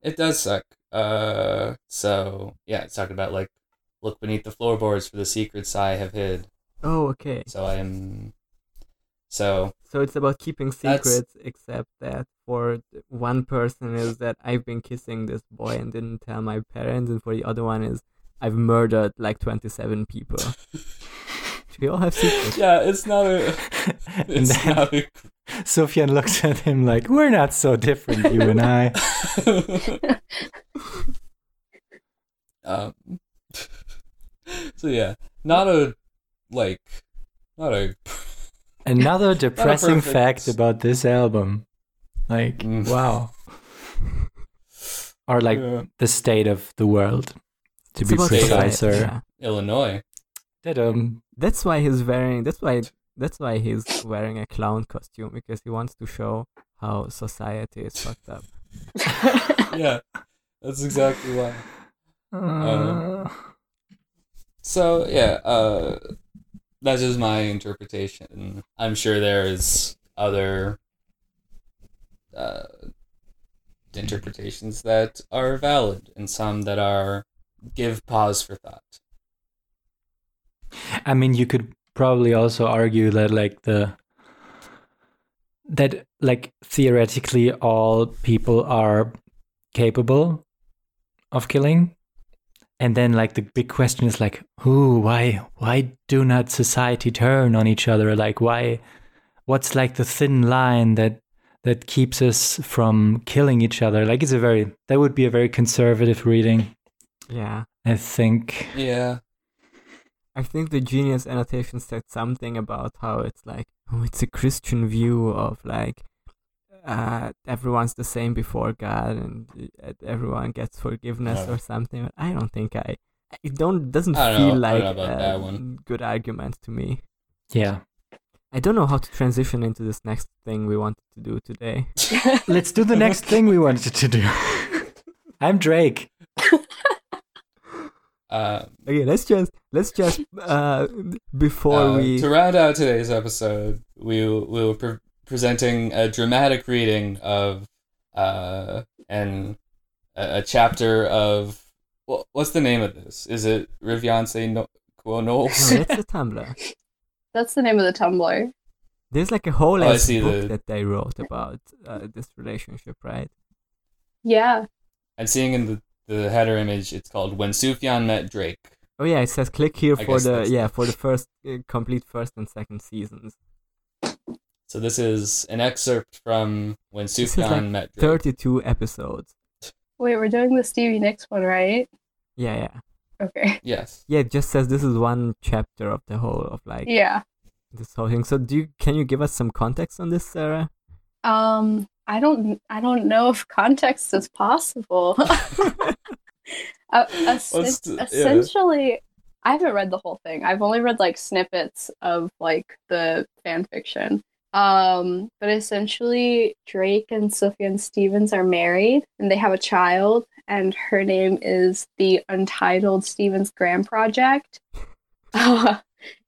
it does suck uh so yeah it's talking about like look beneath the floorboards for the secrets i have hid Oh, okay. so i am so So it's about keeping That's- secrets, except that for one person is that I've been kissing this boy and didn't tell my parents, and for the other one is I've murdered like 27 people. we all have secrets. yeah it's not a and it's then not a Sufjan looks at him like, "We're not so different, you and I." um, so yeah, not a like, not a Another depressing perfect- fact about this album. Like, Mm. wow. Or like Yeah. the state of the world, to It's be about society, precise. Yeah. Illinois. Um, That's why he's wearing. That's why. That's why he's wearing a clown costume because he wants to show how society is fucked up. Yeah, that's exactly why. uh, So yeah, uh, that's just my interpretation. I'm sure there is other uh, interpretations that are valid, and some that are give pause for thought. I mean, you could probably also argue that like the that like theoretically all people are capable of killing. And then like the big question is like who why why do not society turn on each other? Like why what's like the thin line that that keeps us from killing each other? Like it's a very that would be a very conservative reading Yeah. i think. Yeah, I think the genius annotation said something about how it's like, oh, it's a Christian view of like, uh, everyone's the same before God and uh, everyone gets forgiveness No. or something. But I don't think I. It don't doesn't I feel know. Like don't know about a good argument to me. yeah I don't know how to transition into this next thing we wanted to do today. let's do the next thing we wanted to do i'm drake um, Okay, let's just let's just uh before Uh, we To round out today's episode, we we were pre- presenting a dramatic reading of uh and a, a chapter of well, what's the name of this? Is it Riviance no- Quo Knowles? no, that's a Tumblr. That's the name of the Tumblr. There's like a whole Oh, I ass see book the- that they wrote about uh, this relationship, right? Yeah. I'm seeing in the, the header image. It's called "When Sufjan Met Drake." Oh yeah, it says click here I for the that's- yeah for the first uh, complete first and second seasons. So this is an excerpt from "When This is Sufjan like Met Drake." Thirty-two episodes. Wait, we're doing the Stevie Nicks one, right? Yeah, yeah, Okay. Yes. yeah. It just says this is one chapter of the whole of like Yeah. this whole thing. So do you can you give us some context on this, Sarah? Um, I don't, I don't know if context is possible. uh, es- the- yeah. essentially, I haven't read the whole thing. I've only read like snippets of like the fan fiction. Um, but essentially, Drake and Sufjan Stevens are married and they have a child, and her name is the Untitled Stevens Graham Project.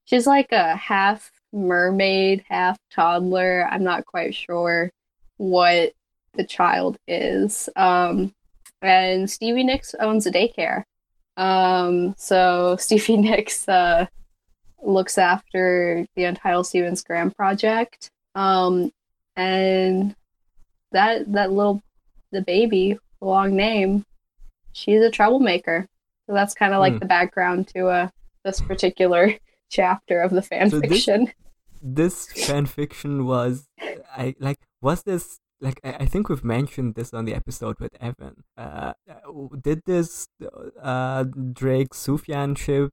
She's like a half mermaid, half toddler. I'm not quite sure what the child is. Um, and Stevie Nicks owns a daycare. Um, so Stevie Nicks uh, looks after the Untitled Stevens Graham project. Um, and that that little the baby, long name, she's a troublemaker. So that's kind of like Hmm. the background to uh, this particular chapter of the fan So this- fiction. this fan fiction was I like was this like I, I think we've mentioned this on the episode with Evan. Uh, did this uh Drake Sufjan ship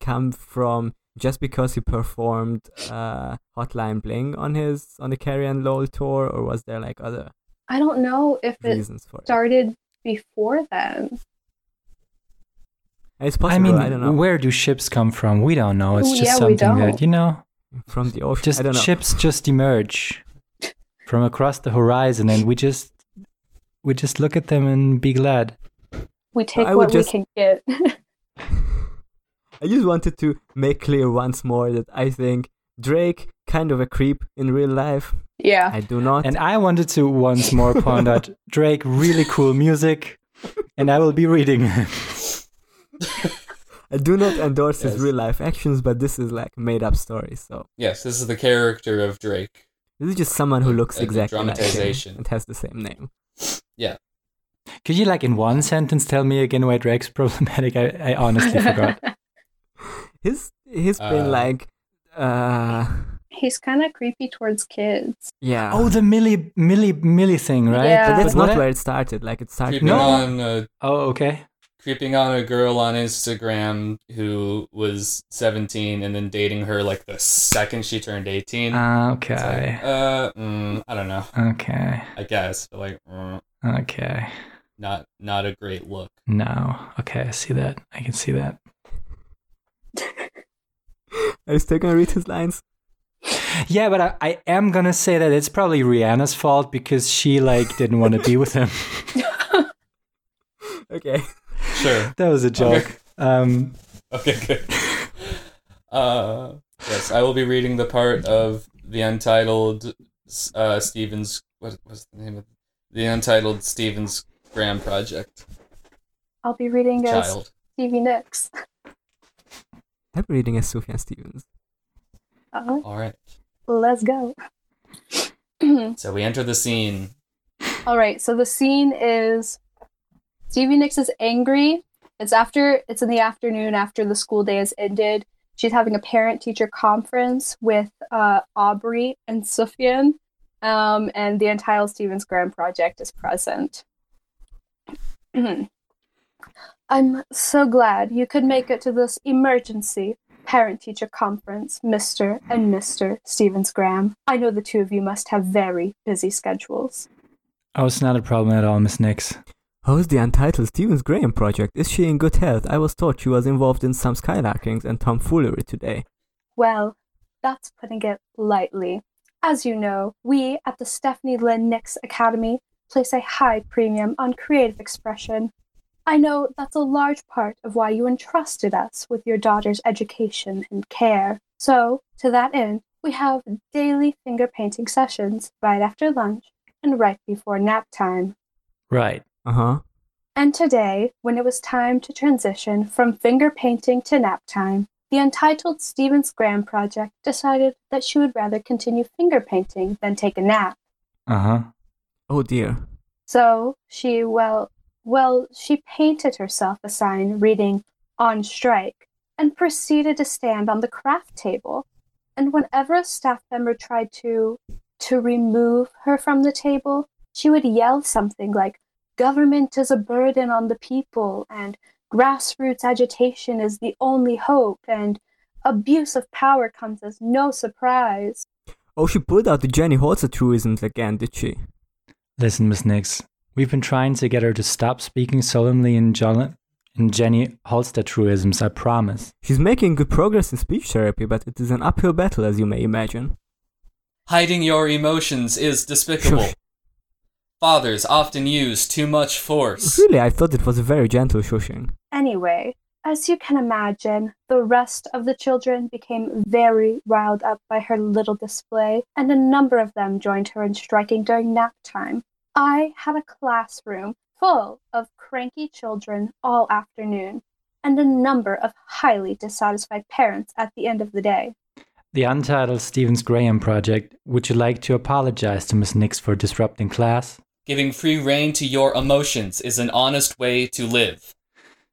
come from just because he performed uh Hotline Bling on his on the Carrie and Lowell tour, or was there like other I don't know if it reasons for it? started before then. It's possible. I mean, I don't know. where do ships come from? We don't know. It's just yeah, something that you know. from the ocean. Just I don't know. ships just emerge from across the horizon, and we just we just look at them and be glad. We take I what just- we can get. I just wanted to make clear once more that I think Drake kind of a creep in real life. yeah. I do not. And I wanted to once more point out Drake, really cool music, and I will be reading. I do not endorse his real life actions, but this is like made up story. So Yes, this is the character of Drake. This is just someone who looks Uh, the exactly like him dramatization. and has the same name. Yeah. Could you, like, in one sentence, tell me again why Drake's problematic? I, I honestly forgot. His he's been Uh, like, uh, He's kind of creepy towards kids. yeah. Oh, the Millie Millie Millie thing, right? Yeah. but that's But what not I- where it started. Like it started. Creeping No. on a Oh, okay. Creeping on a girl on Instagram who was 17 and then dating her like the second she turned 18. Ah, It's like, Okay. uh, mm, I don't know. Okay. I guess, but like, mm, Okay. not not a great look. No. Okay, I see that. I can see that. Are you still gonna read his lines? Yeah, but I, I am gonna say that it's probably Rihanna's fault because she like didn't want to be with him. Okay. Sure. that was a joke. Um, Okay, good. Uh, yes, I will be reading the part of the untitled uh, Stevens. What was the name of the untitled Stevens Graham project? I'll be reading as Child. Stevie Nicks. I'm reading as Sufjan Stevens. Uh-huh. All right. let's go. So we enter the scene. All right, so the scene is Stevie Nicks is angry. It's after it's in the afternoon after the school day has ended. She's having a parent teacher conference with uh, Aubrey and Sufjan, um, and the entire Stevens Graham project is present. I'm so glad you could make it to this emergency parent teacher conference, Mr. and Mr. Stevens Graham. I know the two of you must have very busy schedules. oh, it's not a problem at all, Miss Nicks. How's the untitled Stevens Graham project? Is she in good health? I was told she was involved in some skylarkings and tomfoolery today. Well, that's putting it lightly. As you know, we at the Stephanie Lynn Nicks Academy place a high premium on creative expression. I know that's a large part of why you entrusted us with your daughter's education and care. So, to that end, we have daily finger painting sessions right after lunch and right before nap time. Right. Uh huh. And today, when it was time to transition from finger painting to nap time, the untitled Stevens Graham project decided that she would rather continue finger painting than take a nap. Uh huh. Oh dear. So she, well, well, she painted herself a sign reading "On Strike" and proceeded to stand on the craft table. And whenever a staff member tried to to remove her from the table, she would yell something like "Government is a burden on the people" and "Grassroots agitation is the only hope" and "Abuse of power comes as no surprise." Oh, she pulled out the Jenny Holzer truisms again, did she? Listen, Miss Nicks, we've been trying to get her to stop speaking solemnly in, John- in Jenny Holzer truisms, I promise. She's making good progress in speech therapy, but it is an uphill battle, as you may imagine. Hiding your emotions is despicable. Shush. Fathers often use too much force. Really, I thought it was a very gentle shushing. Anyway, as you can imagine, the rest of the children became very riled up by her little display, and a number of them joined her in striking during nap time. I had a classroom full of cranky children all afternoon, and a number of highly dissatisfied parents at the end of the day. The untitled Stevens Graham project, would you like to apologize to Miss Nicks for disrupting class? Giving free rein to your emotions is an honest way to live.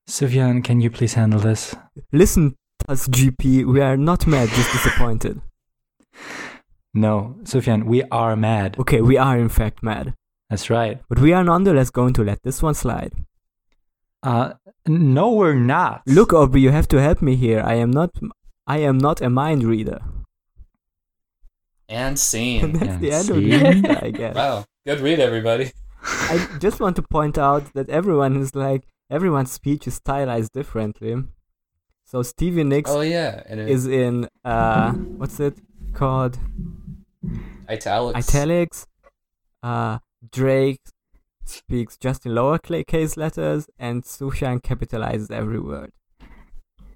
Sufjan, can you please handle this? Listen, USGP, we are not mad, just disappointed. No, Sufjan, we are mad. Okay, we are in fact mad, That's right. but we are nonetheless going to let this one slide. Uh, no, we're not. Look, Aubrey, you have to help me here. I am not. I am not a mind reader. And And that's And the end of the scene. I guess. wow. Good read, everybody. I just want to point out that everyone is like everyone's speech is stylized differently. So Stevie Nicks Oh yeah, and it, is in uh what's it called? italics. Italics. Uh Drake speaks just in lowercase letters and Sufjan capitalizes every word.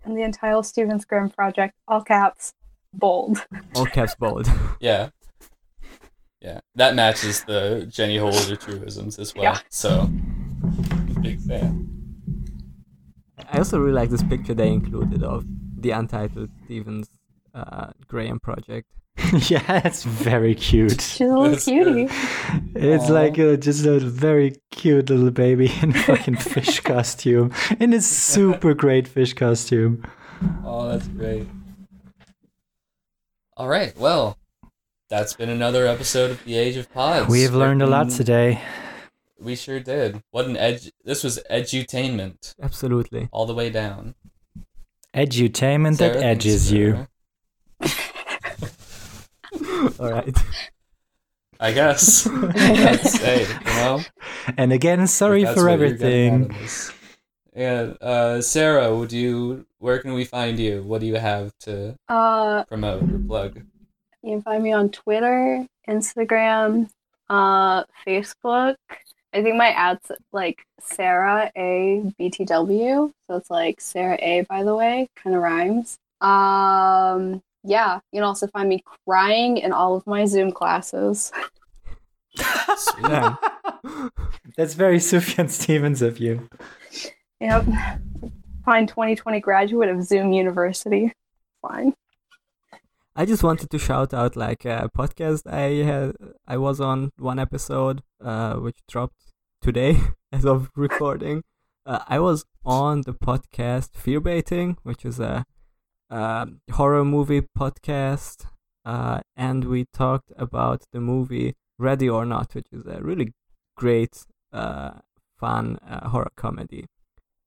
And the entire Stevens Graham project, all caps, bold. All caps bold. Yeah. Yeah, that matches the Jenny Holzer truisms as well. Yeah. So, big fan. I also really like this picture they included of the untitled Stevens uh, Graham project. yeah, it's very cute. She's a little That's cutie. It's Aw. like uh, just a very cute little baby in a fucking fish costume, in a super great fish costume. Oh, that's great. All right, well, that's been another episode of the Age of Pods. We have learned a lot today. We sure did. What an edge! This was edutainment Absolutely. all the way down. Edutainment Sarah, that edges for- you. All right. I guess. That's, hey, you know. And again, sorry That's for what you're getting out everything. Yeah, uh, Sarah, would you? Where can we find you? What do you have to Uh, promote or plug? You can find me on Twitter, Instagram, uh, Facebook. I think my ad's like Sarah A BTW, so it's like Sarah A. By the way, kind of rhymes. Um, yeah, you can also find me crying in all of my Zoom classes. Sweet. Damn. That's very Sufjan Stevens of you. Yep, fine 2020 graduate of Zoom University. Fine. I just wanted to shout out like a podcast I had I was on one episode uh which dropped today as of recording. Uh, I was on the podcast Fear Baiting, which is a horror movie podcast, uh, and we talked about the movie Ready or Not, which is a really great, uh, fun uh, horror comedy.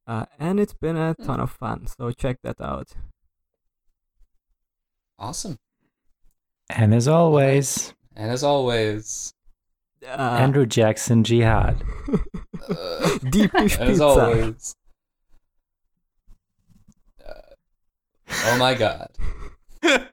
Uh, and it's been a ton of fun, so check that out. Awesome. And as always, And as always, Uh, Andrew Jackson Jihad. uh, Deep dish as pizza. always. Uh, oh my god.